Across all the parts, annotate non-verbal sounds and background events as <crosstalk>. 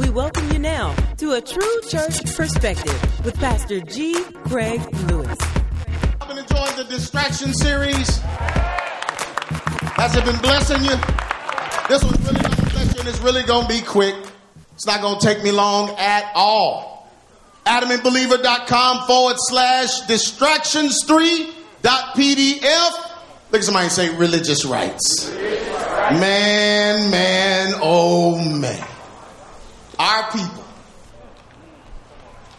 We welcome you now to a true church perspective with Pastor G. Craig Lewis. I've been enjoying the distraction series. Has it been blessing you? This one's really going to bless you and it's really going to be quick. It's not going to take me long at all. AdamandBeliever.com forward slash distractions3 dot PDF. Look at somebody say religious rights. Man, man, oh man. Our people.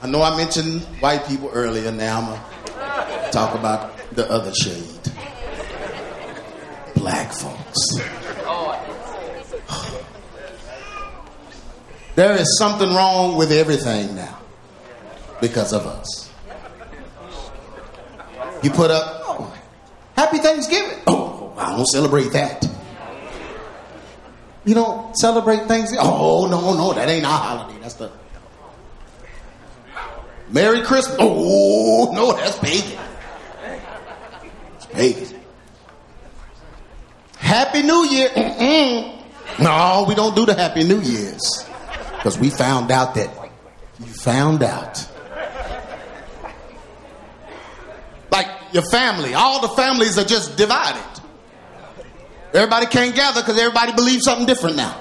I know I mentioned white people earlier. Now I'm going to talk about the other shade. Black folks. There is something wrong with everything now because of us. You put up, oh, happy Thanksgiving. Oh, I don't celebrate that. You don't celebrate Thanksgiving? Oh, no, no, that ain't our holiday. That's the Merry Christmas. Oh, no, that's pagan. It's pagan. Happy New Year. Mm-mm. No, we don't do the Happy New Year's. Because we found out that you found out. Like your family, all the families are just divided. Everybody can't gather because everybody believes something different now.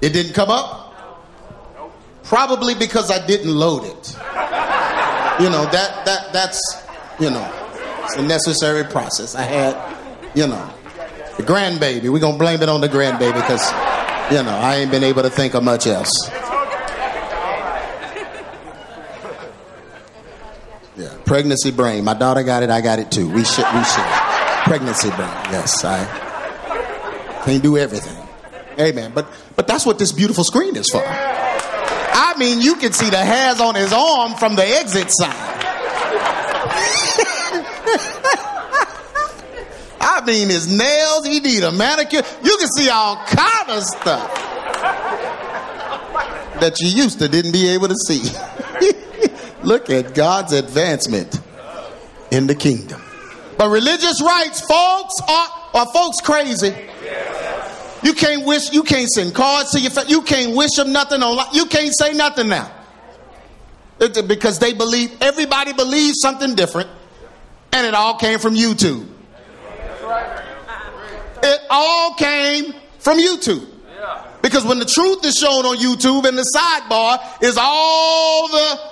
It didn't come up? Probably because I didn't load it. You know, that that that's you know, it's a necessary process. I had, you know, the grandbaby. We're gonna blame it on the grandbaby because, you know, I ain't been able to think of much else. Yeah, pregnancy brain. My daughter got it, I got it too. We should we should. Pregnancy brain, yes. I can't do everything. Amen. But but that's what this beautiful screen is for. I mean, you can see the hairs on his arm from the exit sign. <laughs> I mean, his nails, he need a manicure. You can see all kind of stuff that you used to didn't be able to see. <laughs> Look at God's advancement in the kingdom. But religious rights, folks, are, are folks crazy? You can't wish, you can't send cards to your. You can't wish them nothing online. You can't say nothing now. It, because they believe, everybody believes something different, and it all came from YouTube. It all came from YouTube. Because when the truth is shown on YouTube and the sidebar is all the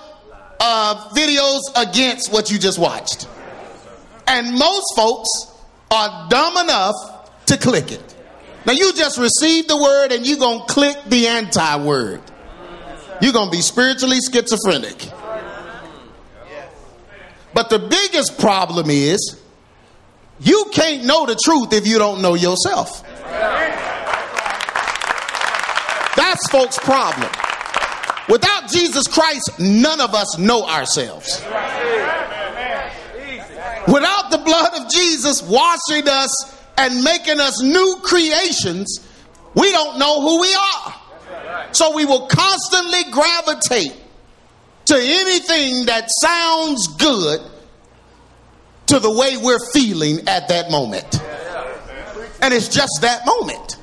uh, videos against what you just watched. And most folks are dumb enough to click it. Now you just received the word and you're going to click the anti word. You're going to be spiritually schizophrenic. But the biggest problem is you can't know the truth if you don't know yourself. That's folks' problem. Without Jesus Christ, none of us know ourselves. Without the blood of Jesus washing us and making us new creations, we don't know who we are. So we will constantly gravitate to anything that sounds good to the way we're feeling at that moment. And it's just that moment.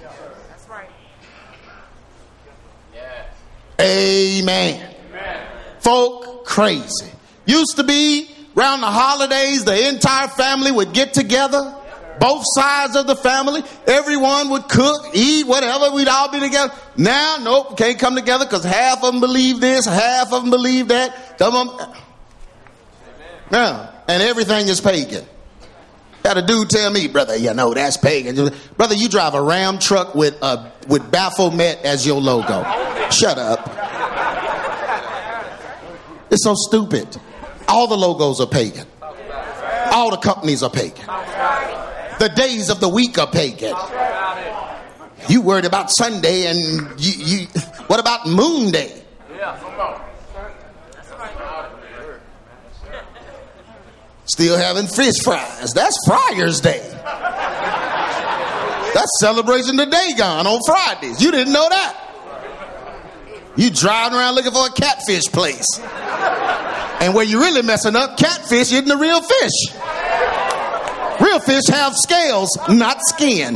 Amen. Folk crazy. Used to be around the holidays, the entire family would get together both sides of the family. Everyone would cook, eat, whatever. We'd all be together. Now, nope, can't come together because half of them believe this, half of them believe that. Some of them, um, yeah, and everything is pagan. Had a dude tell me, brother, you know that's pagan. Brother, you drive a Ram truck with a with Baphomet as your logo. Shut up. It's so stupid. All the logos are pagan. All the companies are pagan. The days of the week are pagan. You worried about Sunday and you, you what about Moon Day? Still having fish fries. That's Friar's Day. That's celebration day gone on Fridays. You didn't know that. You driving around looking for a catfish place. And where you really messing up, catfish isn't the real fish. Real fish have scales, not skin.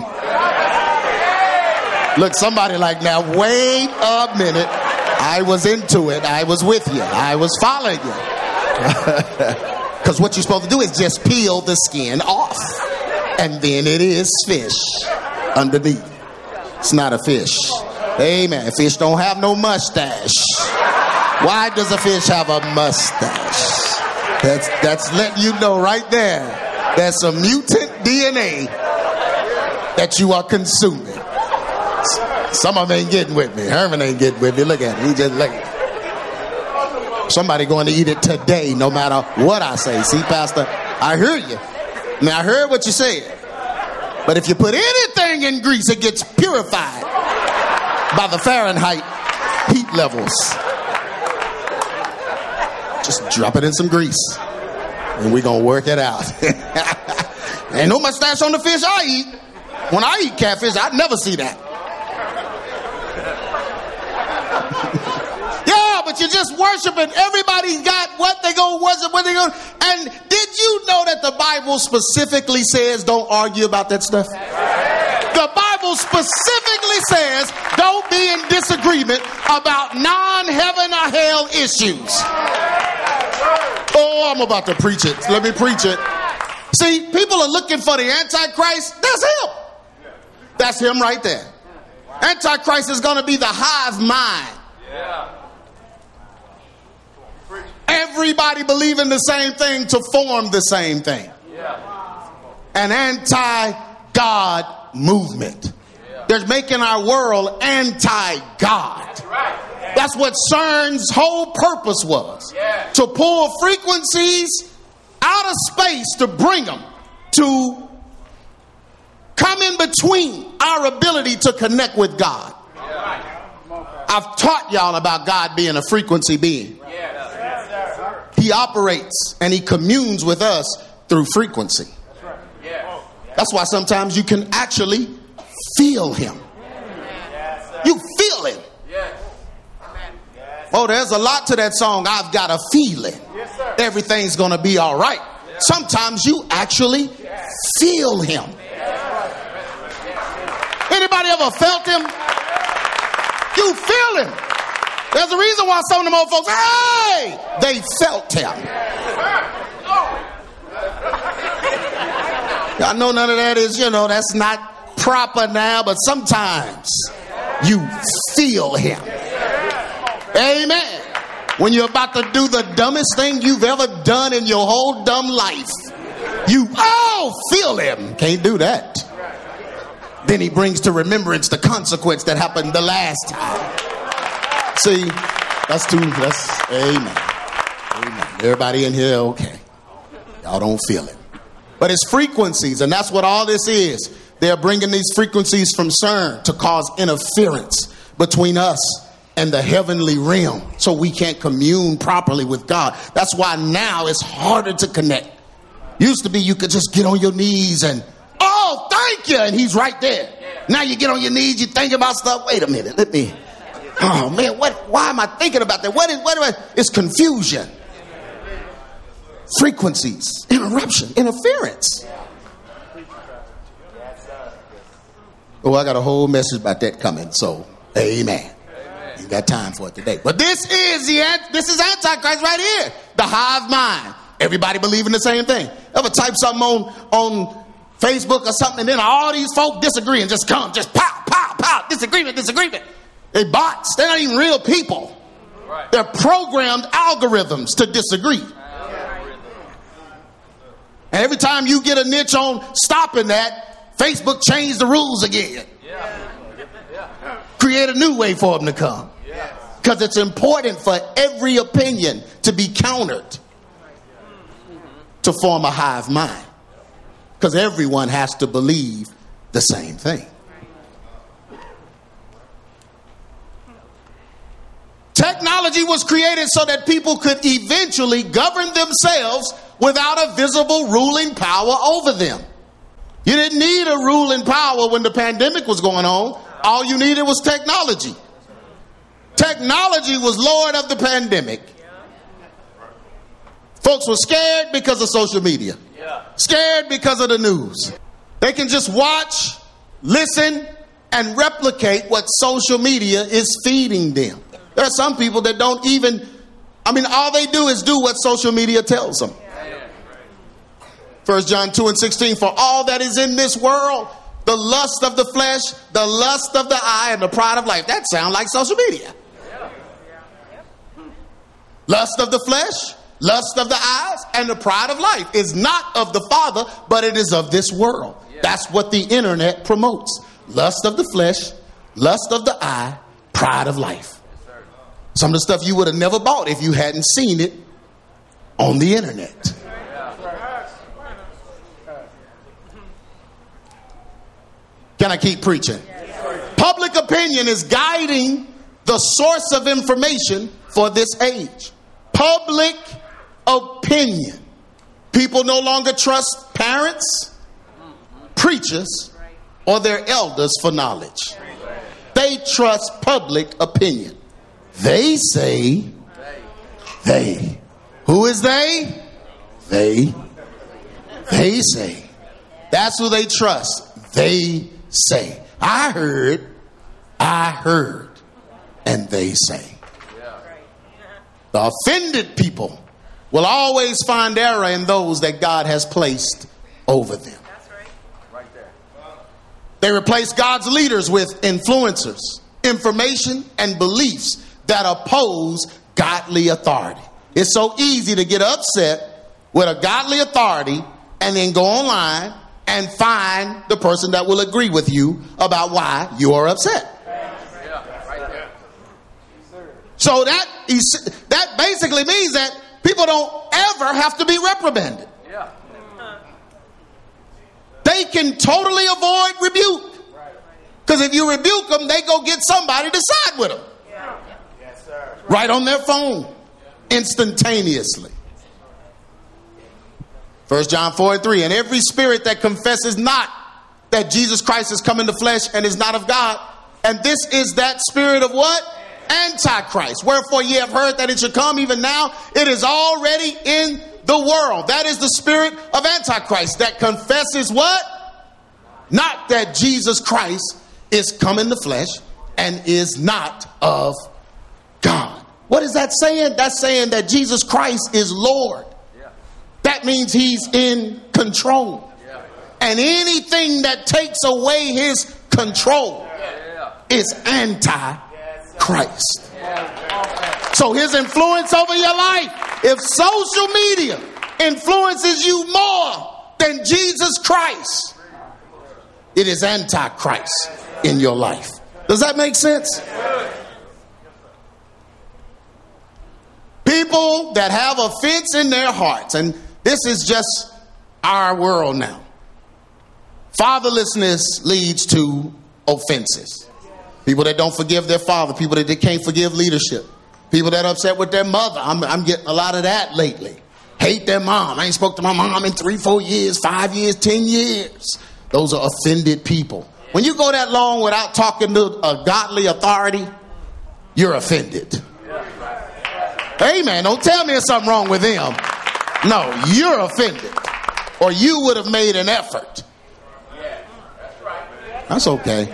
Look, somebody like, now wait a minute. I was into it. I was with you. I was following you. <laughs> Because what you're supposed to do is just peel the skin off. And then it is fish underneath. It's not a fish. Amen. Fish don't have no mustache. Why does a fish have a mustache? That's that's letting you know right there. There's some mutant DNA that you are consuming. Some of them ain't getting with me. Herman ain't getting with me. Look at him. He just like somebody going to eat it today, no matter what I say. See, Pastor, I hear you. Now I heard what you said. But if you put anything in grease, it gets purified by the Fahrenheit heat levels. Just drop it in some grease. And we're gonna work it out. <laughs> Ain't no mustache on the fish I eat. When I eat catfish, I never see that. <laughs> yeah, but you're just worshiping. Everybody's got what they go worship, what they go. And did you know that the Bible specifically says don't argue about that stuff? The Bible specifically says don't be in disagreement about non-heaven or hell issues. Oh, I'm about to preach it. Let me preach it. See, people are looking for the Antichrist. That's him. That's him right there. Antichrist is going to be the hive mind. Everybody believing the same thing to form the same thing. An anti God movement. They're making our world anti God. That's what CERN's whole purpose was to pull frequencies out of space to bring them to come in between our ability to connect with God. I've taught y'all about God being a frequency being. He operates and he communes with us through frequency. That's why sometimes you can actually feel him. You feel him. Oh, there's a lot to that song. I've got a feeling everything's going to be all right. Sometimes you actually feel him. Anybody ever felt him? You feel him. There's a reason why some of them old folks, hey, they felt him. I know none of that is, you know, that's not proper now, but sometimes you feel him. Amen. When you're about to do the dumbest thing you've ever done in your whole dumb life, you oh feel him. Can't do that. Then he brings to remembrance the consequence that happened the last time. See, that's too. That's amen. Amen. Everybody in here, okay? Y'all don't feel it, but it's frequencies, and that's what all this is. They're bringing these frequencies from CERN to cause interference between us and the heavenly realm so we can't commune properly with God. That's why now it's harder to connect. Used to be you could just get on your knees and, oh, thank you, and he's right there. Now you get on your knees, you think about stuff. Wait a minute, let me. Oh man, what? Why am I thinking about that? What is? What am I? It's confusion, frequencies, interruption, interference. Oh, I got a whole message about that coming. So, amen. You got time for it today. But this is the this is Antichrist right here. The hive mind. Everybody believing the same thing. Ever type something on on Facebook or something, and then all these folk disagree and just come, just pow, pow, pow, disagreement, disagreement. They bots. They're not even real people. They're programmed algorithms to disagree. And every time you get a niche on stopping that, Facebook changed the rules again. Create a new way for them to come. Because it's important for every opinion to be countered to form a hive mind. Because everyone has to believe the same thing. Technology was created so that people could eventually govern themselves without a visible ruling power over them. You didn't need a ruling power when the pandemic was going on. All you needed was technology. Technology was Lord of the pandemic. Folks were scared because of social media. Scared because of the news. They can just watch, listen, and replicate what social media is feeding them. There are some people that don't even, I mean, all they do is do what social media tells them. First John 2 and 16, for all that is in this world, the lust of the flesh, the lust of the eye, and the pride of life. That sounds like social media. Lust of the flesh, lust of the eyes, and the pride of life is not of the Father, but it is of this world. That's what the internet promotes. Lust of the flesh, lust of the eye, pride of life. Some of the stuff you would have never bought if you hadn't seen it on the internet. Can I keep preaching? Public opinion is guiding the source of information for this age. Public opinion. People no longer trust parents, preachers, or their elders for knowledge. They trust public opinion. They say, they. Who is they? They. They say. That's who they trust. They say. I heard, I heard, and they say. The offended people will always find error in those that God has placed over them. They replace God's leaders with influencers, information, and beliefs that oppose godly authority. It's so easy to get upset with a godly authority and then go online and find the person that will agree with you about why you are upset. So that that basically means that people don't ever have to be reprimanded. They can totally avoid rebuke. Because if you rebuke them, they go get somebody to side with them. Right on their phone, instantaneously. First John 4 and 3. And every spirit that confesses not that Jesus Christ has come in the flesh and is not of God. And this is that spirit of what? Antichrist. Wherefore ye have heard that it should come even now. It is already in the world. That is the spirit of Antichrist that confesses what? Not that Jesus Christ is come in the flesh and is not of God. What is that saying? That's saying that Jesus Christ is Lord. That means he's in control. And anything that takes away his control is anti Christ. So his influence over your life, if social media influences you more than Jesus Christ, it is antichrist in your life. Does that make sense? People that have offense in their hearts, and this is just our world now. Fatherlessness leads to offenses. People that don't forgive their father, people that they can't forgive leadership, people that are upset with their mother. I'm, I'm getting a lot of that lately. Hate their mom. I ain't spoke to my mom in three, four years, five years, ten years. Those are offended people. When you go that long without talking to a godly authority, you're offended. Amen. Don't tell me there's something wrong with them. No, you're offended. Or you would have made an effort. That's okay.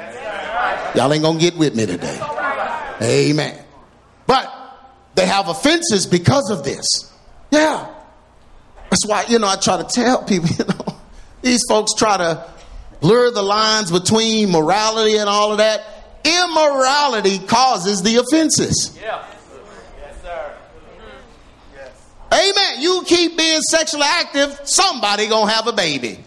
Y'all ain't gonna get with me today. Amen. But they have offenses because of this. Yeah. That's why, you know, I try to tell people, <laughs> you know, these folks try to blur the lines between morality and all of that. Immorality causes the offenses. Yeah. Yes, sir. Amen. You keep being sexually active, somebody gonna have a baby.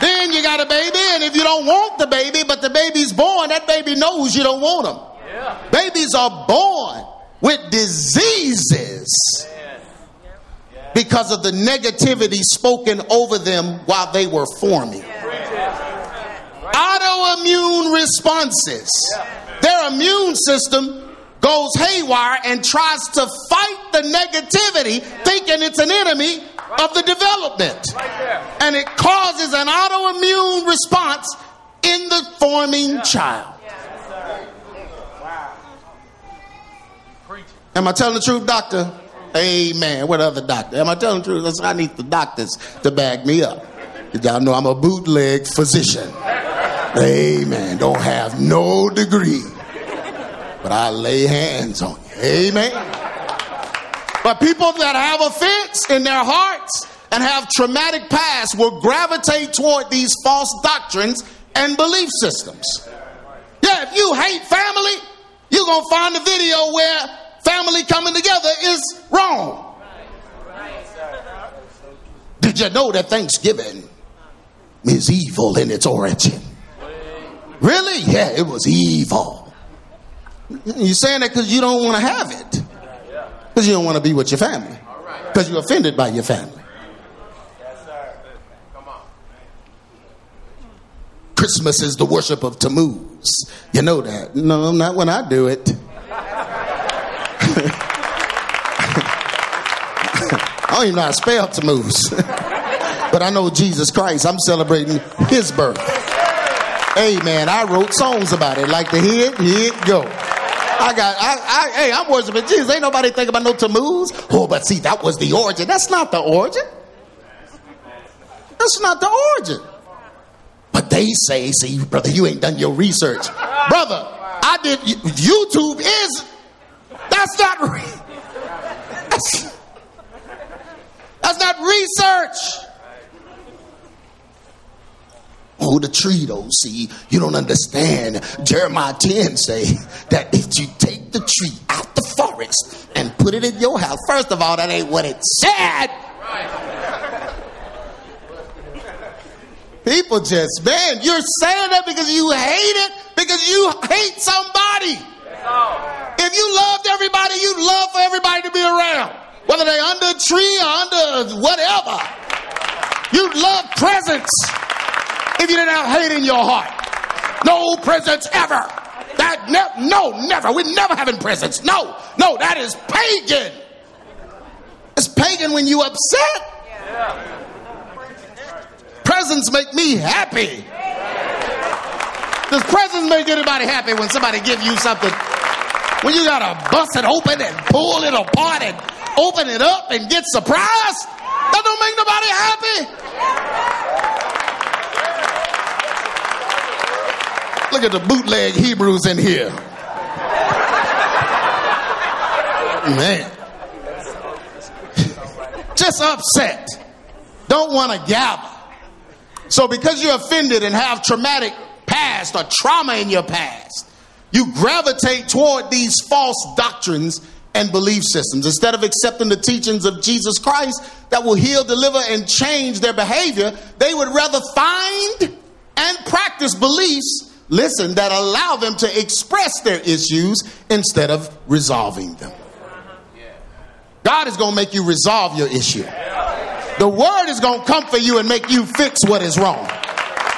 Then you got a baby, and if you don't want the baby, but the baby's born, that baby knows you don't want him. Yeah. Babies are born with diseases because of the negativity spoken over them while they were forming. Autoimmune responses. Their immune system goes haywire and tries to fight the negativity, thinking it's an enemy of the development. And it causes an autoimmune response in the forming child. Am I telling the truth, doctor? Amen. What other doctor? Am I telling the truth? I need the doctors to back me up. Y'all know I'm a bootleg physician. Amen. Don't have no degree, but I lay hands on you. Amen. But people that have offense in their hearts and have traumatic past will gravitate toward these false doctrines and belief systems. Yeah, if you hate family, you're going to find a video where family coming together is wrong. Did you know that Thanksgiving is evil in its origin? Really? Yeah, it was evil. You're saying that because you don't want to have it. Because you don't want to be with your family. Because you're offended by your family. Christmas is the worship of Tammuz. You know that. No, not when I do it. <laughs> I don't even know how to spell Tammuz. <laughs> but I know Jesus Christ. I'm celebrating his birth. Amen. I wrote songs about it. Like the hit, hit, go. I got, I, I, hey, I'm worshiping Jesus. Ain't nobody think about no Tammuz. Oh, but see, that was the origin. That's not the origin. That's not the origin. But they say, see, brother, you ain't done your research. Brother, I did, YouTube is, that's not, <laughs> that's, that's not research. Oh, the tree though, see, you don't understand. Jeremiah 10 say that if you take the tree out the forest and put it in your house, first of all, that ain't what it said. People just, man, you're saying that because you hate it, because you hate somebody. If you loved everybody, you'd love for everybody to be around, whether they're under a tree or under whatever. You'd love presents if you didn't have hate in your heart. No presents ever. That ne- no, never. We're never having presents. No, no, that is pagan. It's pagan when you upset. Presents make me happy. Does presents make anybody happy when somebody give you something? When you gotta bust it open and pull it apart and open it up and get surprised? That don't make nobody happy. Look at the bootleg Hebrews in here. Man. Just upset. Don't want to gather. So, because you're offended and have traumatic past or trauma in your past, you gravitate toward these false doctrines and belief systems. Instead of accepting the teachings of Jesus Christ that will heal, deliver, and change their behavior, they would rather find and practice beliefs, listen, that allow them to express their issues instead of resolving them. God is going to make you resolve your issue. The word is going to come for you and make you fix what is wrong.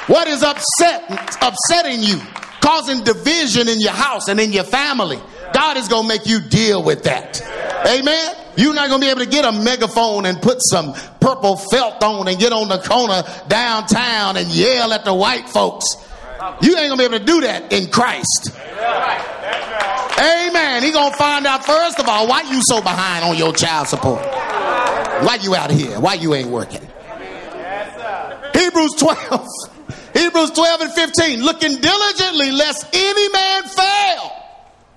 What is upset, upsetting you, causing division in your house and in your family. God is going to make you deal with that. Amen. You're not going to be able to get a megaphone and put some purple felt on and get on the corner downtown and yell at the white folks. You ain't to be able to do that in Christ. Amen. He to find out first of all why you so behind on your child support. Why you out here? Why you ain't working? Hebrews 12. <laughs> Hebrews 12 and 15. Looking diligently lest any man fail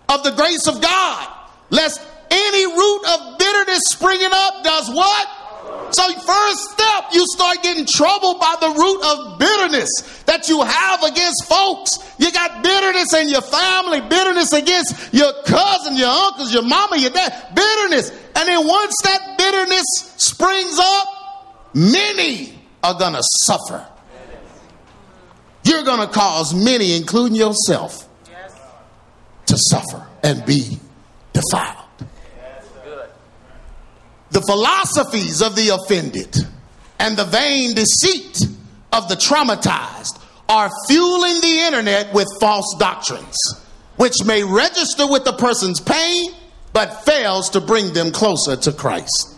of the grace of God, lest any root of bitterness springing up does what? So, first step, you start getting troubled by the root of bitterness that you have against folks. You got bitterness in your family, bitterness against your cousin, your uncles, your mama, your dad, bitterness. And then once that bitterness springs up, many are going to suffer. You're going to cause many, including yourself, to suffer and be defiled the philosophies of the offended and the vain deceit of the traumatized are fueling the internet with false doctrines, which may register with the person's pain but fails to bring them closer to Christ.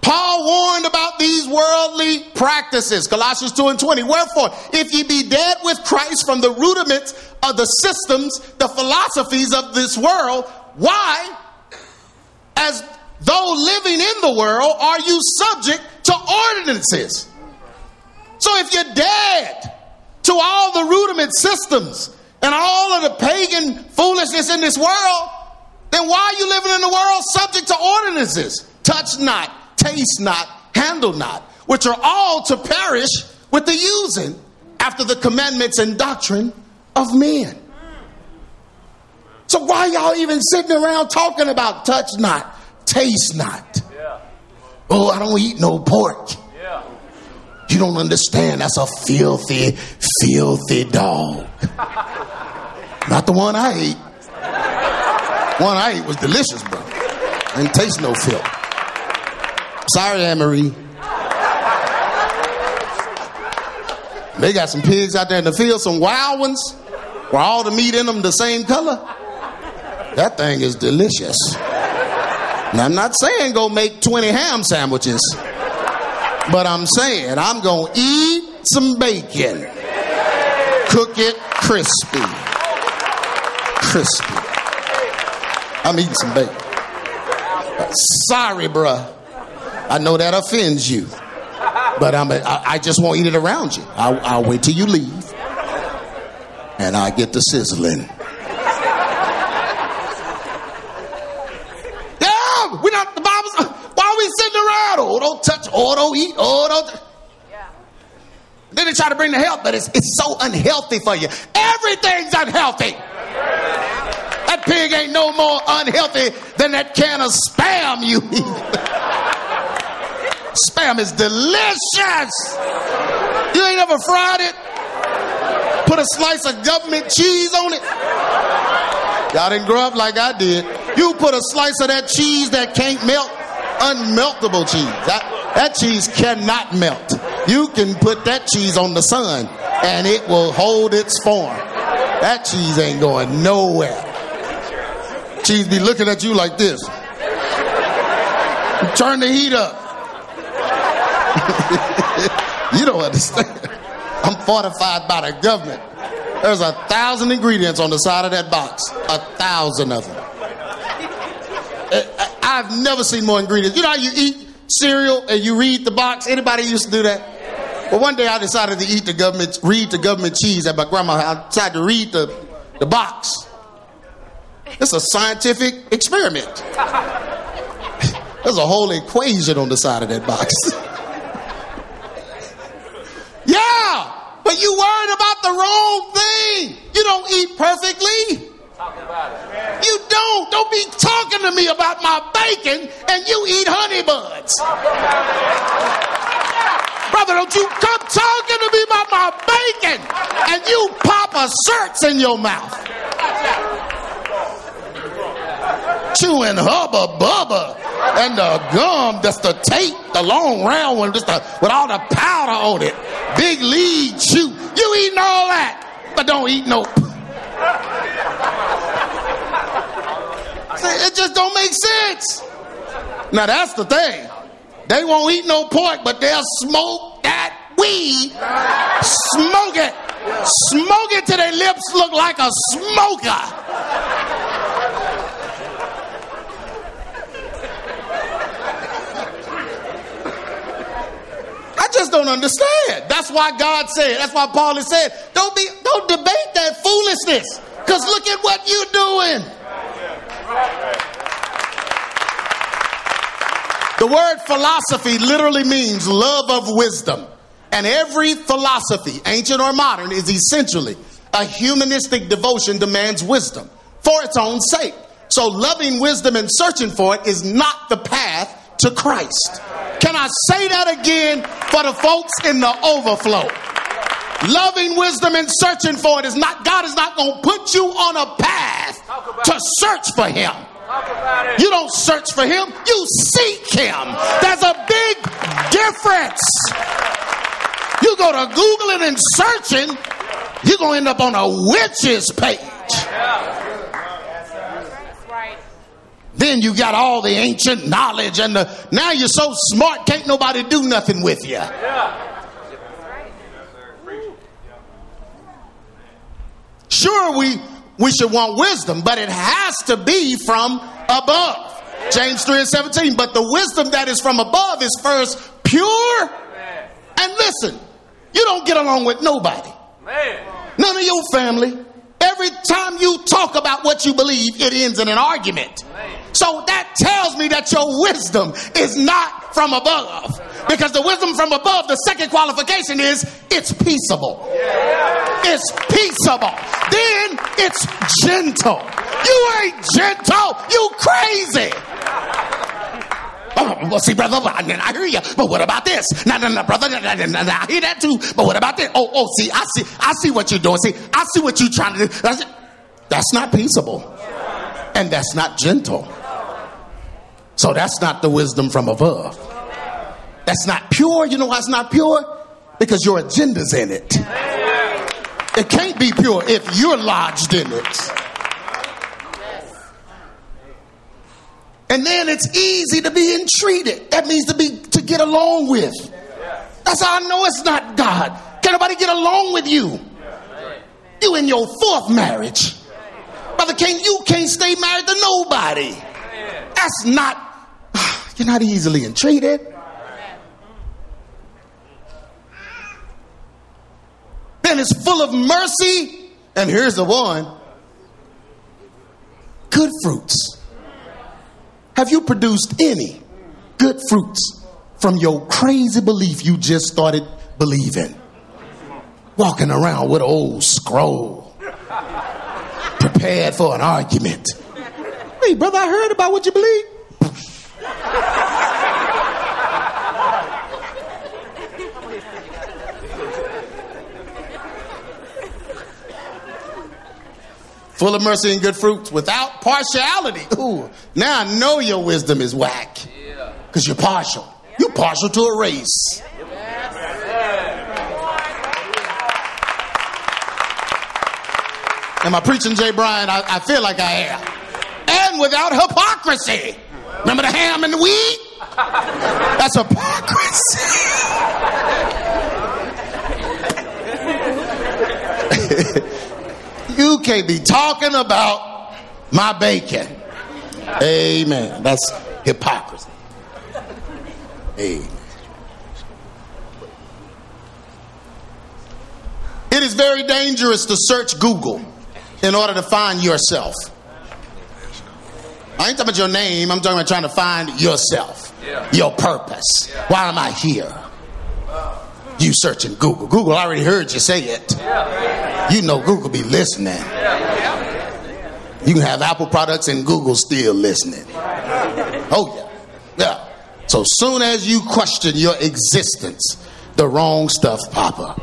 Paul warned about these worldly practices, Colossians 2 and 20. Wherefore, if ye be dead with Christ from the rudiments of the systems, the philosophies of this world, why, as though living in the world, are you subject to ordinances? So if you're dead to all the rudiment systems and all of the pagan foolishness in this world, then why are you living in the world subject to ordinances? Touch not, taste not, handle not, which are all to perish with the using after the commandments and doctrine of men. So why y'all even sitting around talking about touch not, taste not? Yeah. Oh, I don't eat no pork. Yeah. You don't understand. That's a filthy, filthy dog. <laughs> Not the one I ate. One I ate was delicious, bro. Didn't taste no filth. Sorry, Anne Marie. They got some pigs out there in the field, some wild ones, where all the meat in them the same color. That thing is delicious. Now, I'm not saying go make 20 ham sandwiches, but I'm saying I'm going to eat some bacon, cook it crispy. Crispy. I'm eating some bacon. Sorry, bruh. I know that offends you. But I'm a, I, I just won't eat it around you. I'll, I'll wait till you leave. And I get the sizzling. Yeah, we not the Bible's. Why are we sitting around? Oh, don't touch. Oh, don't eat. Oh, don't. Yeah. Then they try to bring the health, but it's, it's so unhealthy for you. Everything's unhealthy. That pig ain't no more unhealthy than that can of spam you eat. <laughs> spam is delicious. You ain't ever fried it? Put a slice of government cheese on it? Y'all didn't grow up like I did. You put a slice of that cheese that can't melt, unmeltable cheese. That, that cheese cannot melt. You can put that cheese on the sun and it will hold its form. That cheese ain't going nowhere. Cheese be looking at you like this. Turn the heat up. <laughs> you don't understand. I'm fortified by the government. There's a thousand ingredients on the side of that box. A thousand of them. I- I've never seen more ingredients. You know how you eat cereal and you read the box? Anybody used to do that? Well, one day I decided to eat the government, read the government cheese at my grandma's. I decided to read the, the box. It's a scientific experiment. <laughs> There's a whole equation on the side of that box. <laughs> yeah, but you worried about the wrong thing. You don't eat perfectly. You don't. Don't be talking to me about my bacon and you eat honey buds. Brother, don't you come talking to me about my bacon and you pop a in your mouth. Chewing hubba bubba and the gum, that's the tape, the long round one, just the, with all the powder on it. Big League Chew. You eating all that, but don't eat no. It just don't make sense. Now that's the thing. They won't eat no pork, but they'll smoke that weed. Smoke it. Smoke it till their lips look like a smoker. I just don't understand. That's why God said, that's why Paul is said, don't be don't debate that foolishness. Because look at what you're doing. The word philosophy literally means love of wisdom. And every philosophy, ancient or modern, is essentially a humanistic devotion demands wisdom for its own sake. So loving wisdom and searching for it is not the path to Christ. Can I say that again for the folks in the overflow? Loving wisdom and searching for it is not, God is not going to put you on a path to search for Him. Talk about it. You don't search for him, you seek him. There's a big difference. You go to Googling and searching, you're going to end up on a witch's page. Then you got all the ancient knowledge and the now you're so smart can't nobody do nothing with you. Sure we we should want wisdom, but it has to be from above. James 3 and 17. But the wisdom that is from above is first pure. And listen, you don't get along with nobody. None of your family. Every time you talk about what you believe, it ends in an argument. So that tells me that your wisdom is not from above. Because the wisdom from above, the second qualification is it's peaceable. It's peaceable. Then it's gentle. You ain't gentle. You crazy. Oh, well, see, brother, I, hear you, but what about this? No, no, no, brother, I hear that too, but what about this? Oh, oh, see, I see, I see what you're doing. See, I see what you're trying to do. That's, that's not peaceable, and that's not gentle. So that's not the wisdom from above. That's not pure. You know why it's not pure? Because your agenda's in it. It can't be pure if you're lodged in it. And then it's easy to be entreated. That means to be to get along with. That's how I know it's not God. Can nobody get along with you? You in your fourth marriage. Brother King, you can't stay married to nobody. That's not, <sighs> you're not easily entreated. Then it's full of mercy. And here's the one good fruits. Have you produced any good fruits from your crazy belief you just started believing? Walking around with an old scroll, prepared for an argument. Hey, brother, I heard about what you believe. Full of mercy and good fruits without partiality. Ooh, now I know your wisdom is whack. Because you're partial. You're partial to a race. Am I preaching, Jay Bryan? I, I feel like I am. And without hypocrisy. Remember the ham and the wheat? That's hypocrisy. You can't be talking about my bacon. Amen. That's hypocrisy. Amen. It is very dangerous to search Google in order to find yourself. I ain't talking about your name, I'm talking about trying to find yourself, your purpose. Why am I here? You searching Google. Google already heard you say it. You know Google be listening. You can have Apple products and Google still listening. <laughs> Oh, yeah. Yeah. So soon as you question your existence, the wrong stuff pop up.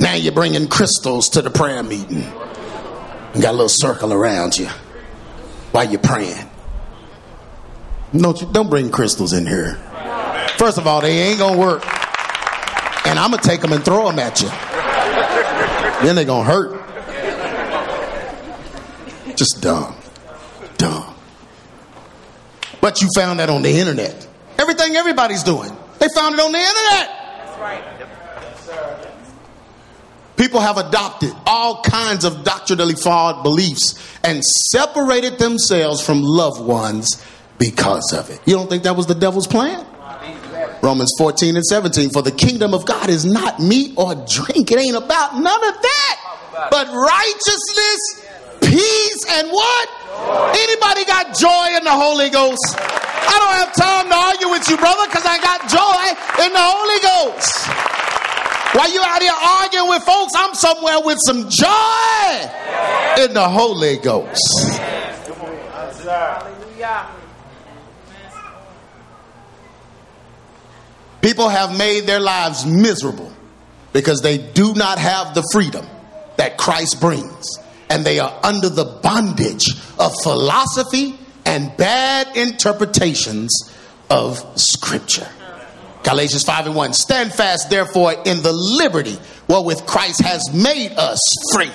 Now you're bringing crystals to the prayer meeting and got a little circle around you while you're praying. Don't, you, don't bring crystals in here. First of all, they ain't gonna work. And I'm gonna take them and throw them at you. Then they're gonna hurt. Just dumb. Dumb. But you found that on the internet. Everything everybody's doing. They found it on the internet. People have adopted all kinds of doctrinally flawed beliefs and separated themselves from loved ones because of it. You don't think that was the devil's plan? Romans 14 and 17. For the kingdom of God is not meat or drink. It ain't about none of that. But righteousness, peace, and what? Anybody got joy in the Holy Ghost? I don't have time to argue with you, brother, because I got joy in the Holy Ghost. While you out here arguing with folks, I'm somewhere with some joy in the Holy Ghost. People have made their lives miserable because they do not have the freedom that Christ brings. And they are under the bondage of philosophy and bad interpretations of Scripture. Galatians 5 and 1. Stand fast, therefore, in the liberty wherewith Christ has made us free.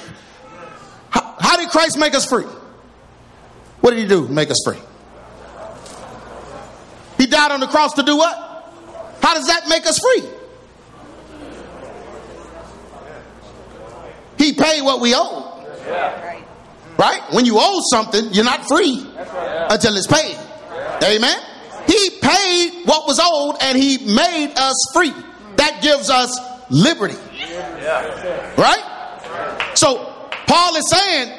How, how did Christ make us free? What did he do? Make us free. He died on the cross to do what? How does that make us free? He paid what we owe. Right? When you owe something, you're not free until it's paid. Amen. He paid what was owed and he made us free. That gives us liberty. Right? So Paul is saying,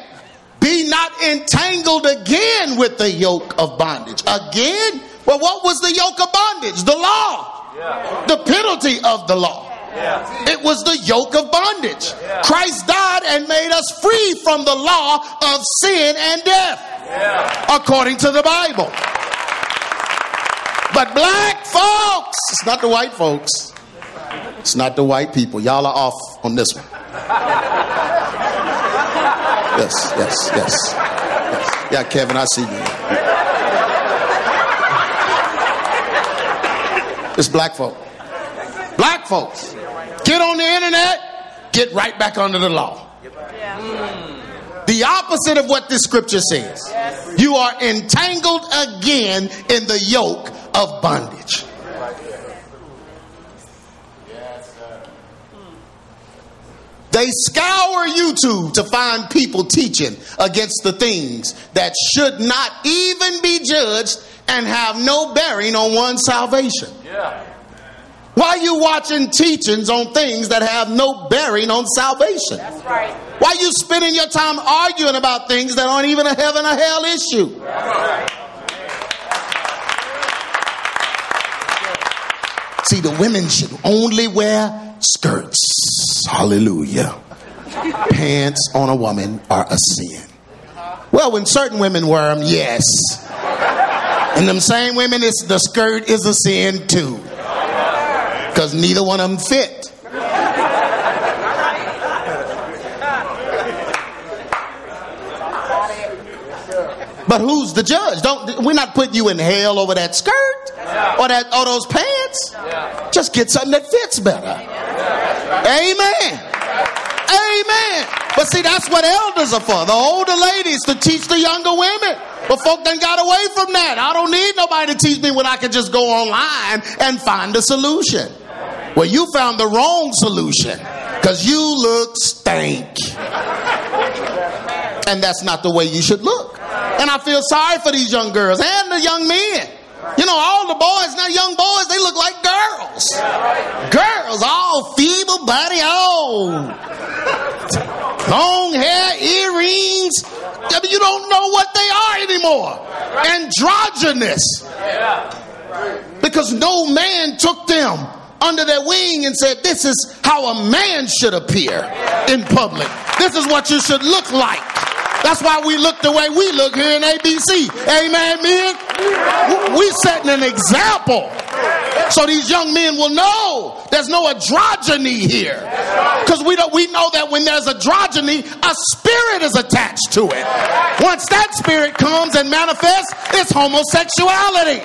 be not entangled again with the yoke of bondage. Again? Well, what was the yoke of bondage? The law. The penalty of the law. It was the yoke of bondage. Christ died and made us free from the law of sin and death, according to the Bible. But black folks, it's not the white folks, it's not the white people. Y'all are off on this one. Yes, yes, yes. yes. Yeah, Kevin, I see you. It's black folk. Black folks. Get on the internet, get right back under the law. The opposite of what this scripture says. You are entangled again in the yoke of bondage. They scour YouTube to find people teaching against the things that should not even be judged and have no bearing on one's salvation. Yeah. Why are you watching teachings on things that have no bearing on salvation? That's right. Why are you spending your time arguing about things that aren't even a heaven or hell issue? See, the women should only wear skirts. Hallelujah. Pants on a woman are a sin. Well, when certain women wear them, yes. And them same women, it's, the skirt is a sin too. Because neither one of them fit. But who's the judge? Don't we're not putting you in hell over that skirt or that or those pants. Just get something that fits better. Amen. Amen. But see, that's what elders are for. The older ladies to teach the younger women. But folk done got away from that. I don't need nobody to teach me when I can just go online and find a solution. Well, you found the wrong solution because you look stank. And that's not the way you should look. And I feel sorry for these young girls and the young men. You know, all the boys, now young boys, they look like girls. Girls, all feeble body, all long hair, earrings. I mean, you don't know what they are anymore. Androgynous. Because no man took them under their wing and said, This is how a man should appear in public. This is what you should look like. That's why we look the way we look here in ABC. Amen, men? We setting an example. So these young men will know there's no androgyny here. Because we don't we know that when there's androgyny, a spirit is attached to it. Once that spirit comes and manifests, it's homosexuality.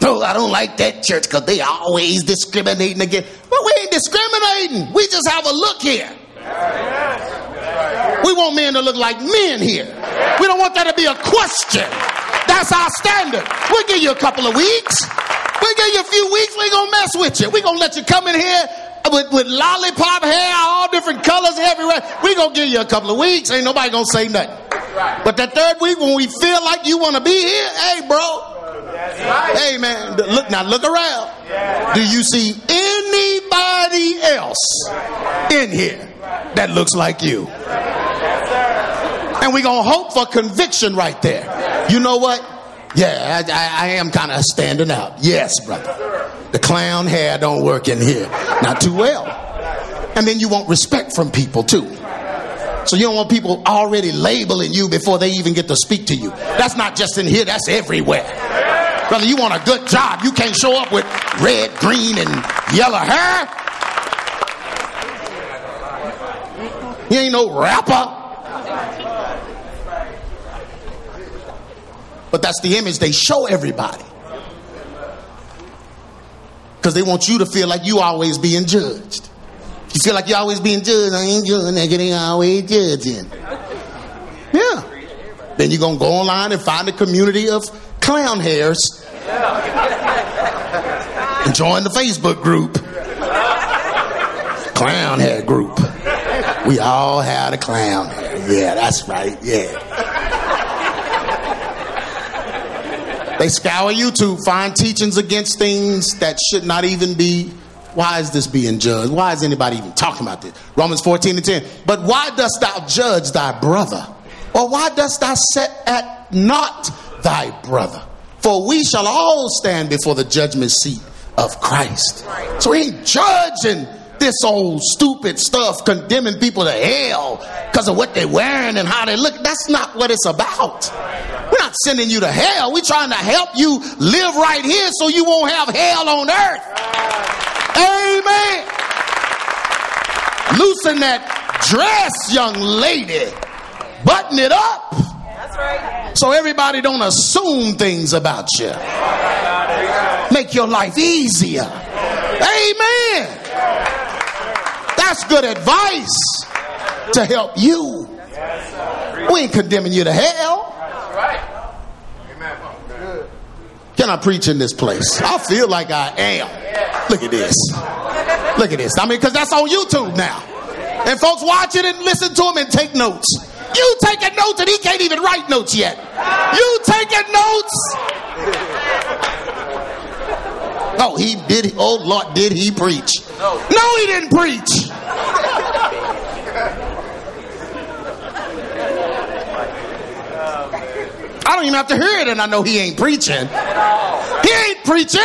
No, I don't like that church because they always discriminating again. But we ain't discriminating. We just have a look here. We want men to look like men here. We don't want that to be a question. That's our standard. We'll give you a couple of weeks. We'll give you a few weeks. We're going to mess with you. We're going to let you come in here with, with lollipop hair, all different colors everywhere. We're going to give you a couple of weeks. Ain't nobody to say nothing. But that third week, when we feel like you want to be here, hey, bro. Hey, man, look now, look around. Do you see anybody else in here that looks like you? And we're going to hope for conviction right there. You know what? Yeah, I, I, I am kind of standing out. Yes, brother. The clown hair don't work in here. Not too well. And then you want respect from people too. So you don't want people already labeling you before they even get to speak to you. That's not just in here, that's everywhere. Brother, you want a good job. You can't show up with red, green, and yellow hair. You ain't no rapper. But that's the image they show everybody. Because they want you to feel like you always being judged. You feel like you're always being judged. I ain't judging, nigga. They always judging. Yeah. Then you're going to go online and find a community of clown hairs and join the Facebook group. Clown hair group. We all had a clown here. Yeah, that's right. Yeah. They scour YouTube, find teachings against things that should not even be. Why is this being judged? Why is anybody even talking about this? Romans 14 and 10. But why dost thou judge thy brother? Or why dost thou set at naught thy brother? For we shall all stand before the judgment seat of Christ. So he ain't judging this old stupid stuff, condemning people to hell because of what they're wearing and how they look. That's not what it's about. Not sending you to hell. We're trying to help you live right here so you won't have hell on earth. Amen. Loosen that dress, young lady. Button it up. That's right. So everybody don't assume things about you. Make your life easier. Amen. That's good advice to help you. We ain't condemning you to hell. Can I preach in this place? I feel like I am. Look at this. Look at this. I mean, because that's on YouTube now. And folks watch it and listen to him and take notes. You taking notes and he can't even write notes yet. You taking notes? Oh, he did. Oh, Lord, did he preach? No, no he didn't preach. I don't even have to hear it, and I know he ain't preaching. He ain't preaching.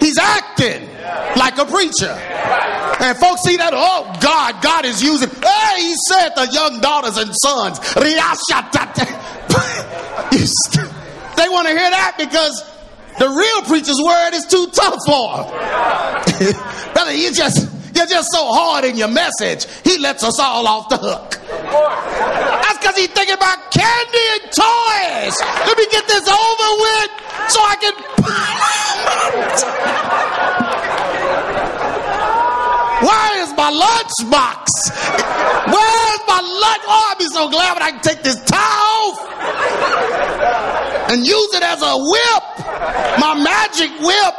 He's acting like a preacher. And folks see that, oh God, God is using. Hey, he said the young daughters and sons. <laughs> they want to hear that because the real preacher's word is too tough for them. <laughs> Brother, you just you're just so hard in your message. He lets us all off the hook. That's because he's thinking about candy and toys. Let me get this over with so I can. <laughs> Where is my lunchbox? Where's my lunch? Oh, I'd be so glad when I can take this tie off and use it as a whip, my magic whip.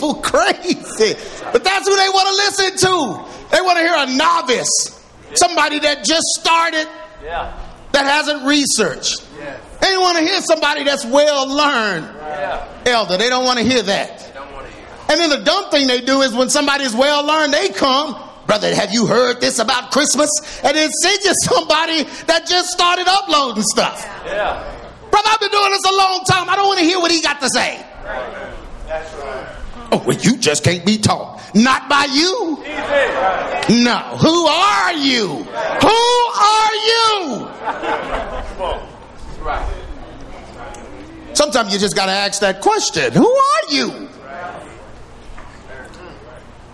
People <laughs> crazy. But that's who they want to listen to. They want to hear a novice, somebody that just started, Yeah. that hasn't researched. They want to hear somebody that's well learned. Elder, they don't want to hear that. And then the dumb thing they do is when somebody's well learned, they come. Brother, have you heard this about Christmas? And then send you <laughs> somebody that just started uploading stuff. Yeah. Brother, I've been doing this a long time. I don't want to hear what he got to say. That's right. Oh, well, you just can't be taught. Not by you. No. Who are you? Who are you? Sometimes you just got to ask that question Who are you?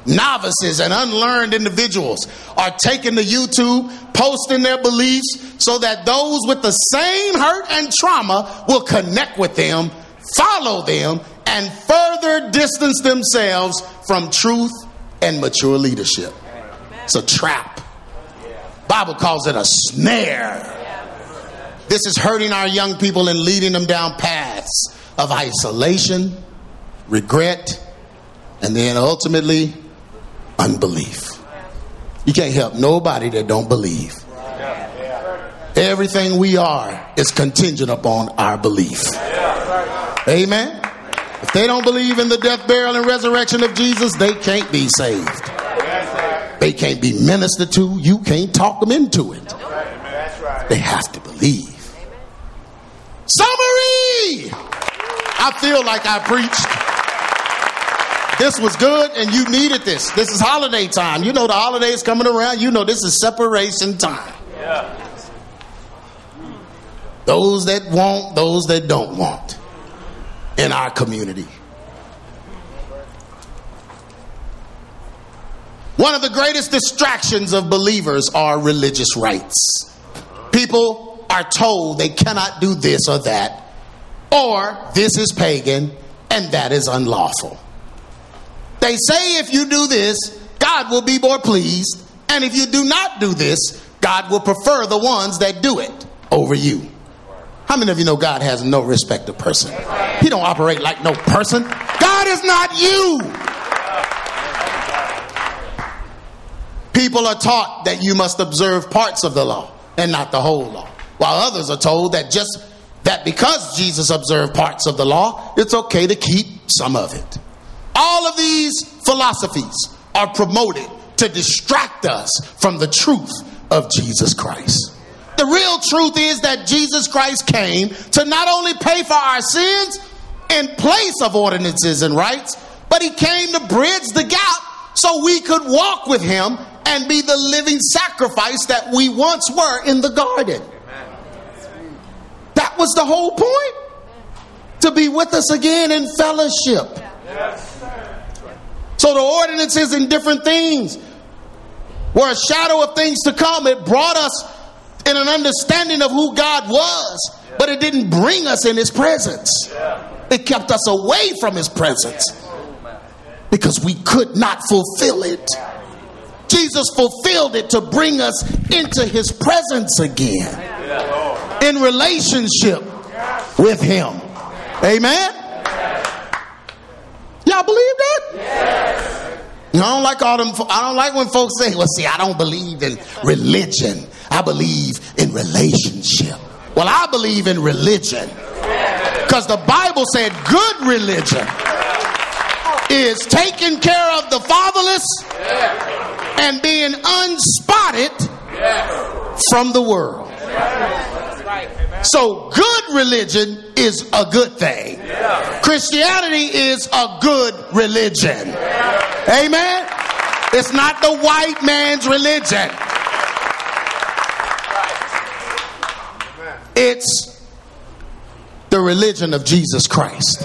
Novices and unlearned individuals are taking to YouTube, posting their beliefs so that those with the same hurt and trauma will connect with them, follow them, and further distance themselves from truth and mature leadership. It's a trap. Bible calls it a snare. This is hurting our young people and leading them down paths of isolation, regret, and then ultimately unbelief. You can't help nobody that don't believe. Everything we are is contingent upon our belief. Amen. If they don't believe in the death, burial, and resurrection of Jesus, they can't be saved. They can't be ministered to. You can't talk them into it. They have to believe. Summary! I feel like I preached. This was good and you needed this. This is holiday time. You know the holidays coming around. You know this is separation time. Yeah. Those that want, those that don't want in our community. One of the greatest distractions of believers are religious rites. People are told they cannot do this or that, or this is pagan and that is unlawful. They say if you do this, God will be more pleased, and if you do not do this, God will prefer the ones that do it over you. How many of you know God has no respect of person? He don't operate like no person. God is not you. People are taught that you must observe parts of the law and not the whole law, while others are told that just that because Jesus observed parts of the law, it's okay to keep some of it. All of these philosophies are promoted to distract us from the truth of Jesus Christ. The real truth is that Jesus Christ came to not only pay for our sins in place of ordinances and rites, but he came to bridge the gap so we could walk with him and be the living sacrifice that we once were in the garden. That was the whole point. To be with us again in fellowship. So the ordinances and different things were a shadow of things to come. It brought us in an understanding of who God was, but it didn't bring us in his presence. It kept us away from his presence because we could not fulfill it. Jesus fulfilled it to bring us into his presence again in relationship with him. Amen. Y'all believe that? I don't like all them. I don't like when folks say, "Well, see, I don't believe in religion. I believe in relationship." Well, I believe in religion because the Bible said good religion is taking care of the fatherless and being unspotted from the world. So, good religion is a good thing. Christianity is a good religion. Amen. It's not the white man's religion. It's the religion of Jesus Christ.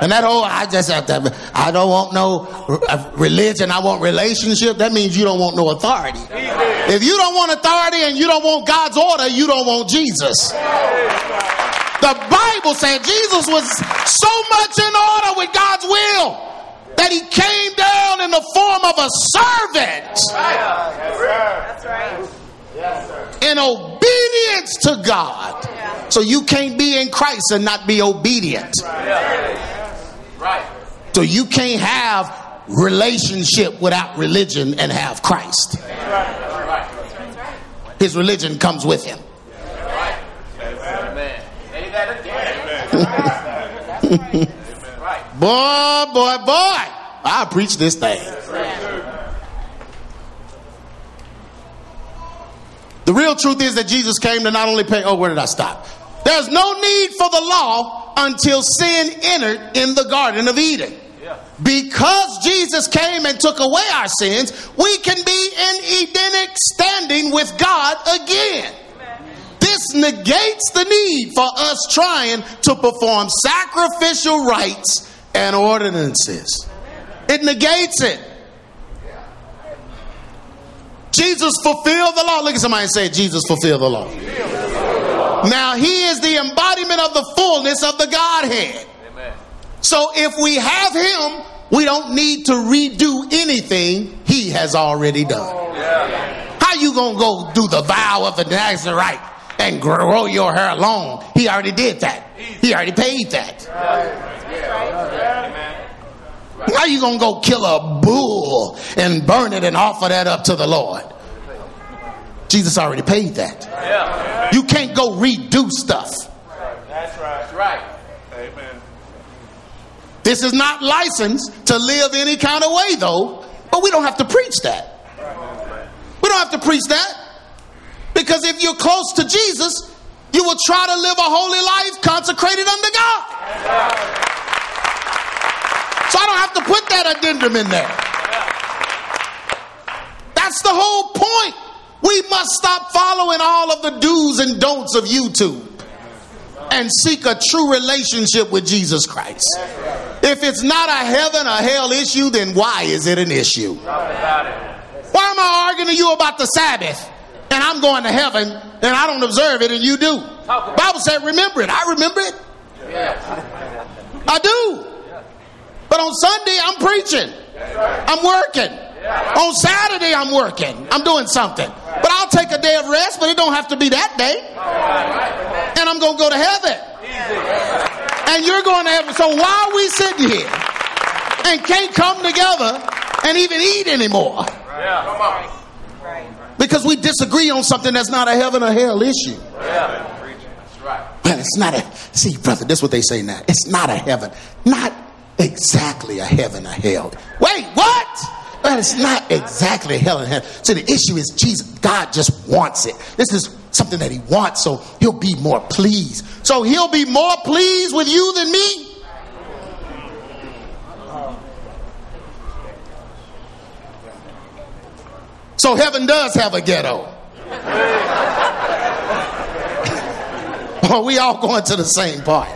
And that whole, I just have to, I don't want no uh, religion, I want relationship. That means you don't want no authority. If you don't want authority and you don't want God's order, you don't want Jesus. The Bible said Jesus was so much in order with God's will that he came down in the form of a servant. That's right. In obedience to God. So you can't be in Christ and not be obedient. So you can't have relationship without religion and have Christ. His religion comes with him. <laughs> boy, boy, boy. I preach this thing. The real truth is that Jesus came to not only pay. Oh, where did I stop? There's no need for the law until sin entered in the Garden of Eden. Because Jesus came and took away our sins, we can be in Edenic standing with God again. This negates the need for us trying to perform sacrificial rites and ordinances. It negates it. Jesus fulfilled the law. Look at somebody and say, Jesus fulfilled the law. Now, he is the embodiment of the fullness of the Godhead. So if we have him, we don't need to redo anything he has already done. How you gonna go do the vow of the Nazarite and grow your hair long? He already did that. He already paid that. How you gonna go kill a bull and burn it and offer that up to the Lord? Jesus already paid that. You can't go redo stuff. That's right. That's right. Amen. This is not licensed to live any kind of way, though. But we don't have to preach that. We don't have to preach that. Because if you're close to Jesus, you will try to live a holy life consecrated unto God. So I don't have to put that addendum in there. That's the whole point. We must stop following all of the do's and don'ts of YouTube and seek a true relationship with Jesus Christ. If it's not a heaven or hell issue, then why is it an issue? Why am I arguing to you about the Sabbath and I'm going to heaven and I don't observe it and you do? Bible said remember it. I remember it. I do. But on Sunday I'm preaching. I'm working. On Saturday, I'm working. I'm doing something. But I'll take a day of rest, but it don't have to be that day. and I'm going to go to heaven. And you're going to heaven. So why are we sitting here and can't come together and even eat anymore? Yeah. Come on. Because we disagree on something that's not a heaven or hell issue. That's. But it's not a, see, brother, this is what they say now. It's not a heaven. Not exactly a heaven or hell. Wait, what? But it's not exactly hell and heaven. So the issue is Jesus, God just wants it. This is something that he wants, so he'll be more pleased. So he'll be more pleased with you than me. So heaven does have a ghetto. <laughs> Or we all going to the same part.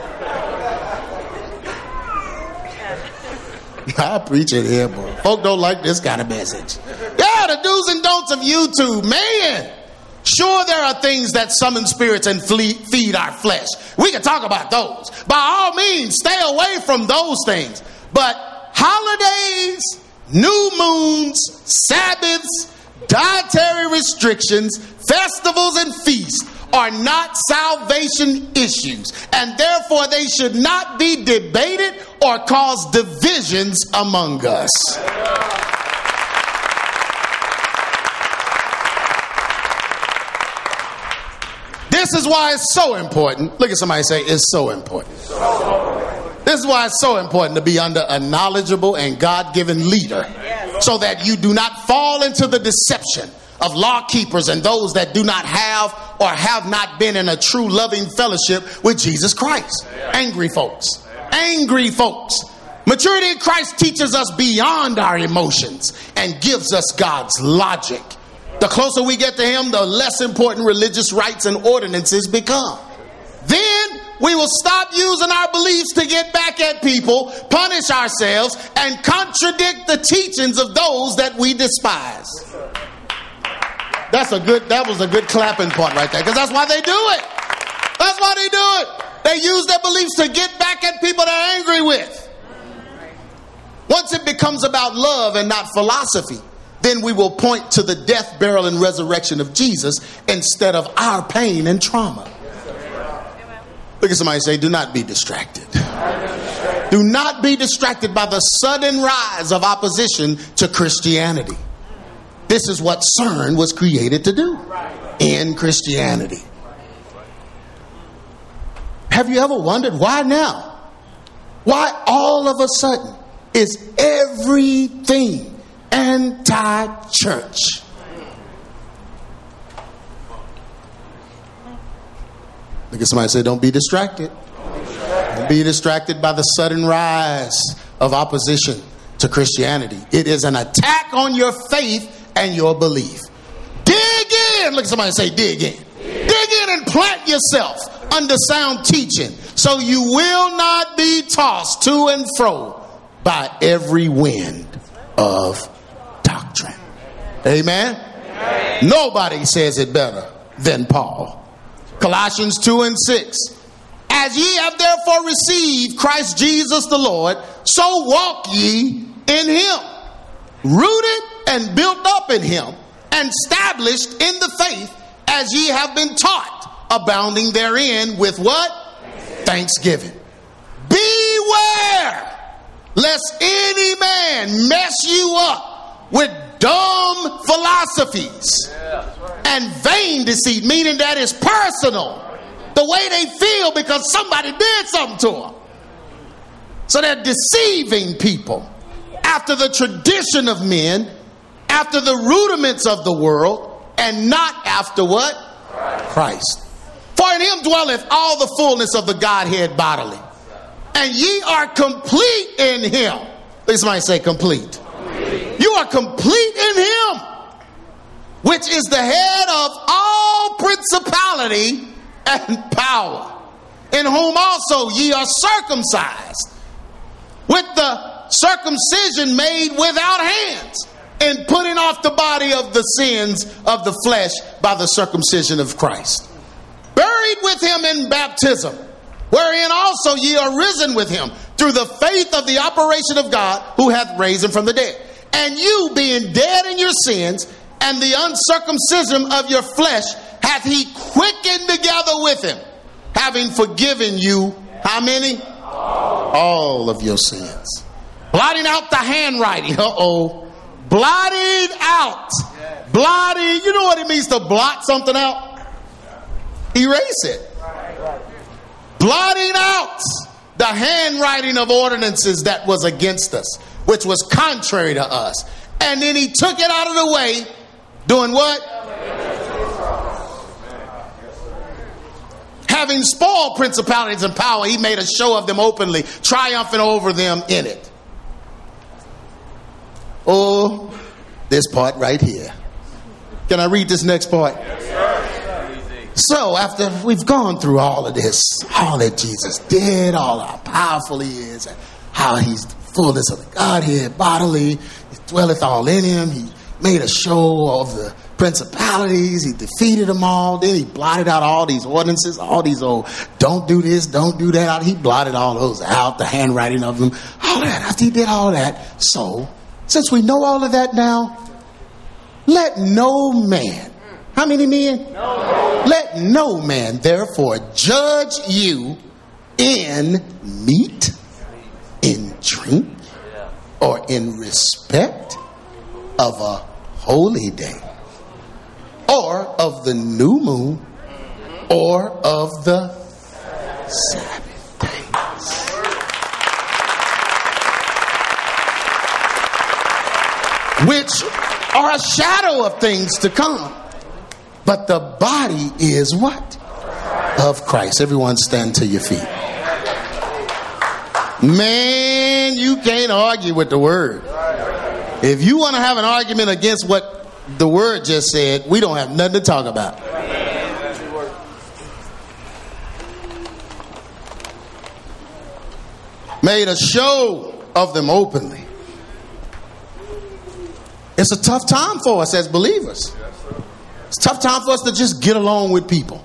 I preach it here, boy. Folk don't like this kind of message. Yeah, the do's and don'ts of YouTube, man. Sure, there are things that summon spirits and flee, feed our flesh. We can talk about those. By all means, stay away from those things. But holidays, new moons, Sabbaths, dietary restrictions, festivals, and feasts are not salvation issues, and therefore they should not be debated or cause divisions among us. This is why it's so important. Look at somebody say, it's so important. This is why it's so important to be under a knowledgeable and God given leader so that you do not fall into the deception of law keepers and those that do not have or have not been in a true loving fellowship with Jesus Christ. Angry folks. Angry folks. Maturity in Christ teaches us beyond our emotions and gives us God's logic. The closer we get to Him, the less important religious rites and ordinances become. Then we will stop using our beliefs to get back at people, punish ourselves, and contradict the teachings of those that we despise. That's a good, that was a good clapping part right there, because that's why they do it. That's why they do it. They use their beliefs to get back at people they're angry with. Once it becomes about love and not philosophy, then we will point to the death, burial, and resurrection of Jesus instead of our pain and trauma. Look at somebody say, Do not be distracted. Do not be distracted by the sudden rise of opposition to Christianity. This is what CERN was created to do in Christianity. Have you ever wondered why now? Why all of a sudden is everything anti church? Look at somebody say, Don't be distracted. Don't be distracted by the sudden rise of opposition to Christianity. It is an attack on your faith and your belief. Dig in. Look at somebody say, Dig in. Dig in and plant yourself under sound teaching so you will not be tossed to and fro by every wind of doctrine. Amen. Amen. Nobody says it better than Paul. Colossians 2 and 6. As ye have therefore received Christ Jesus the Lord, so walk ye in him, rooted and built up in him, and established in the faith as ye have been taught, abounding therein with what? Thanksgiving. Beware lest any man mess you up with dumb philosophies and vain deceit, meaning that is personal. The way they feel because somebody did something to them. So they're deceiving people after the tradition of men, after the rudiments of the world, and not after what? Christ. For in him dwelleth all the fullness of the Godhead bodily. And ye are complete in him. Look might say complete. complete. You are complete in him, which is the head of all principality and power, in whom also ye are circumcised with the circumcision made without hands, and putting off the body of the sins of the flesh by the circumcision of Christ. Buried with him in baptism, wherein also ye are risen with him through the faith of the operation of God who hath raised him from the dead. And you being dead in your sins and the uncircumcision of your flesh hath he quickened together with him, having forgiven you, how many? All of your sins. Blotting out the handwriting. Uh oh. Blotting out. Blotting. You know what it means to blot something out? Erase it. Blotting out the handwriting of ordinances that was against us, which was contrary to us. And then he took it out of the way, doing what? Having spoiled principalities and power, he made a show of them openly, triumphing over them in it. Oh, this part right here. Can I read this next part? So, after we've gone through all of this, all that Jesus did, all how powerful he is, and how he's fullness of the Godhead bodily, he dwelleth all in him, he made a show of the principalities, he defeated them all, then he blotted out all these ordinances, all these old don't do this, don't do that. He blotted all those out, the handwriting of them, all that. After he did all that, so since we know all of that now, let no man, how many men? No. Let no man therefore judge you in meat, in drink, or in respect of a holy day, or of the new moon, mm-hmm. or of the Sabbath days. Which are a shadow of things to come. But the body is what? Of Christ. Everyone stand to your feet. Man, you can't argue with the word. If you want to have an argument against what the word just said, we don't have nothing to talk about. Made a show of them openly. It's a tough time for us as believers. It's a tough time for us to just get along with people.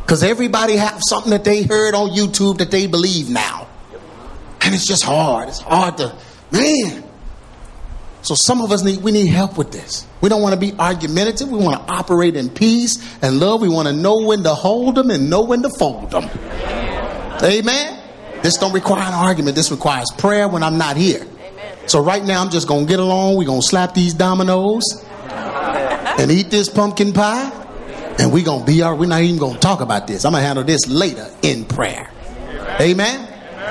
Because everybody have something that they heard on YouTube that they believe now. And it's just hard. It's hard to, man. So some of us need we need help with this. We don't want to be argumentative. We want to operate in peace and love. We want to know when to hold them and know when to fold them. Amen. This don't require an argument. This requires prayer when I'm not here. So right now I'm just gonna get along. We're gonna slap these dominoes <laughs> and eat this pumpkin pie. And we're gonna be all right. We're not even gonna talk about this. I'm gonna handle this later in prayer. Amen.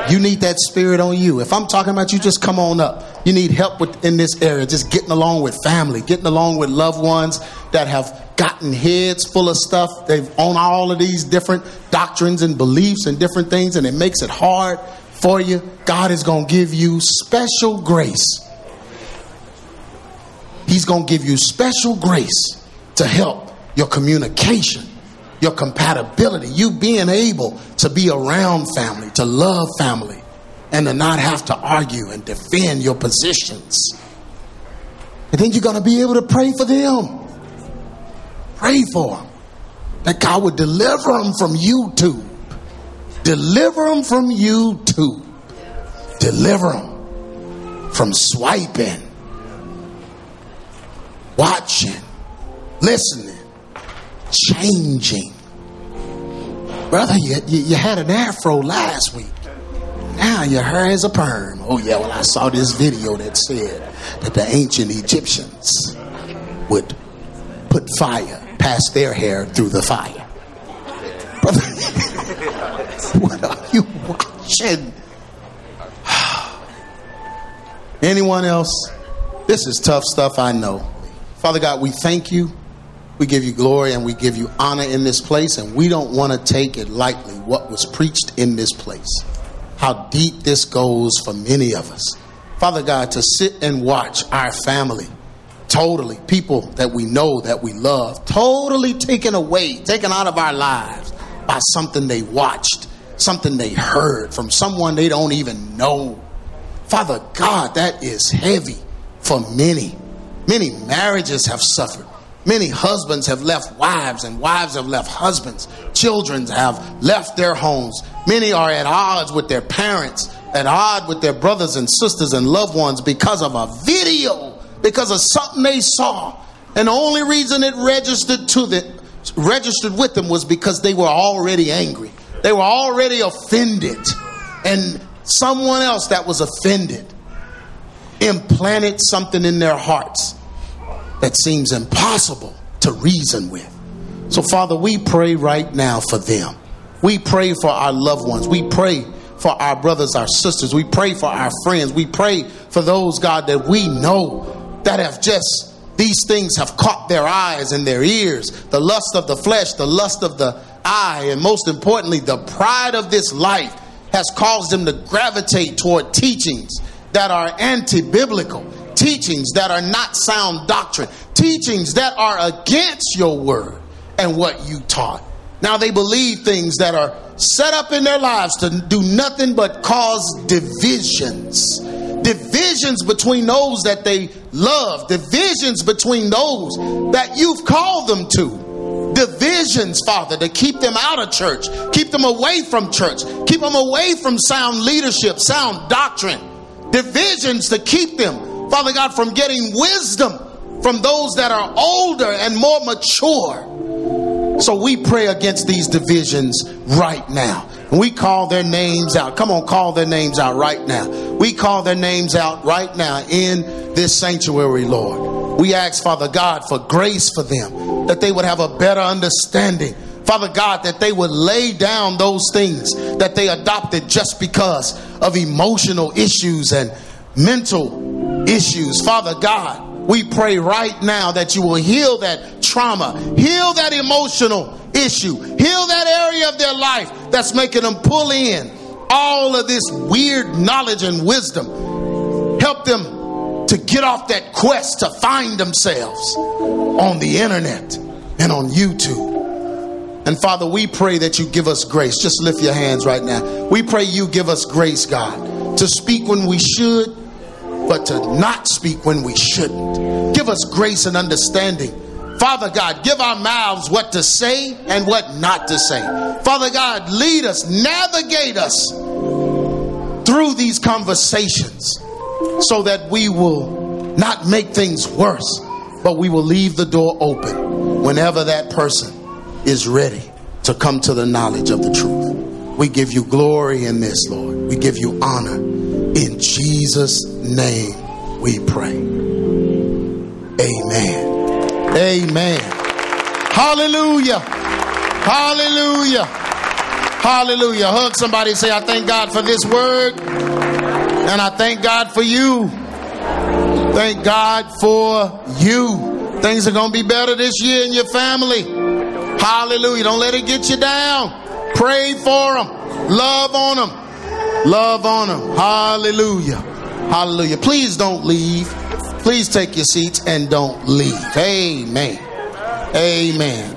You need that spirit on you. If I'm talking about you, just come on up. You need help with in this area, just getting along with family, getting along with loved ones that have gotten heads full of stuff. They've on all of these different doctrines and beliefs and different things, and it makes it hard for you. God is going to give you special grace. He's going to give you special grace to help your communication, your compatibility, you being able to be around family, to love family, and to not have to argue and defend your positions. And then you're going to be able to pray for them. Pray for them. That God would deliver them from YouTube. Deliver them from YouTube. Deliver them from swiping, watching, listening, changing. Brother, you, you, you had an afro last week. Now your hair is a perm. Oh, yeah, well, I saw this video that said that the ancient Egyptians would put fire past their hair through the fire. Brother, <laughs> what are you watching? <sighs> Anyone else? This is tough stuff, I know. Father God, we thank you. We give you glory and we give you honor in this place, and we don't want to take it lightly what was preached in this place. How deep this goes for many of us. Father God, to sit and watch our family totally, people that we know, that we love, totally taken away, taken out of our lives by something they watched, something they heard from someone they don't even know. Father God, that is heavy for many. Many marriages have suffered. Many husbands have left wives, and wives have left husbands. Children have left their homes. Many are at odds with their parents, at odds with their brothers and sisters and loved ones because of a video, because of something they saw. And the only reason it registered to the registered with them was because they were already angry. They were already offended. And someone else that was offended implanted something in their hearts that seems impossible to reason with. So, Father, we pray right now for them. We pray for our loved ones. We pray for our brothers, our sisters. We pray for our friends. We pray for those, God, that we know that have just, these things have caught their eyes and their ears. The lust of the flesh, the lust of the eye, and most importantly, the pride of this life has caused them to gravitate toward teachings that are anti biblical, teachings that are not sound doctrine, teachings that are against your word and what you taught. Now they believe things that are set up in their lives to do nothing but cause divisions. Divisions between those that they love, divisions between those that you've called them to. Divisions, Father, to keep them out of church, keep them away from church, keep them away from sound leadership, sound doctrine. Divisions to keep them, Father God, from getting wisdom from those that are older and more mature. So we pray against these divisions right now. We call their names out. Come on, call their names out right now. We call their names out right now in this sanctuary, Lord. We ask, Father God, for grace for them, that they would have a better understanding. Father God, that they would lay down those things that they adopted just because of emotional issues and mental issues. Father God, we pray right now that you will heal that trauma, heal that emotional issue, heal that area of their life that's making them pull in all of this weird knowledge and wisdom. Help them to get off that quest to find themselves on the internet and on YouTube. And Father, we pray that you give us grace. Just lift your hands right now. We pray you give us grace, God, to speak when we should but to not speak when we shouldn't. Give us grace and understanding. Father God, give our mouths what to say and what not to say. Father God, lead us, navigate us through these conversations so that we will not make things worse, but we will leave the door open whenever that person is ready to come to the knowledge of the truth. We give you glory in this, Lord. We give you honor. In Jesus' name we pray. Amen. Amen. Hallelujah. Hallelujah. Hallelujah. Hug somebody say, I thank God for this word. And I thank God for you. Thank God for you. Things are going to be better this year in your family. Hallelujah. Don't let it get you down. Pray for them. Love on them. Love on them. Hallelujah. Hallelujah. Please don't leave. Please take your seats and don't leave. Amen. Amen.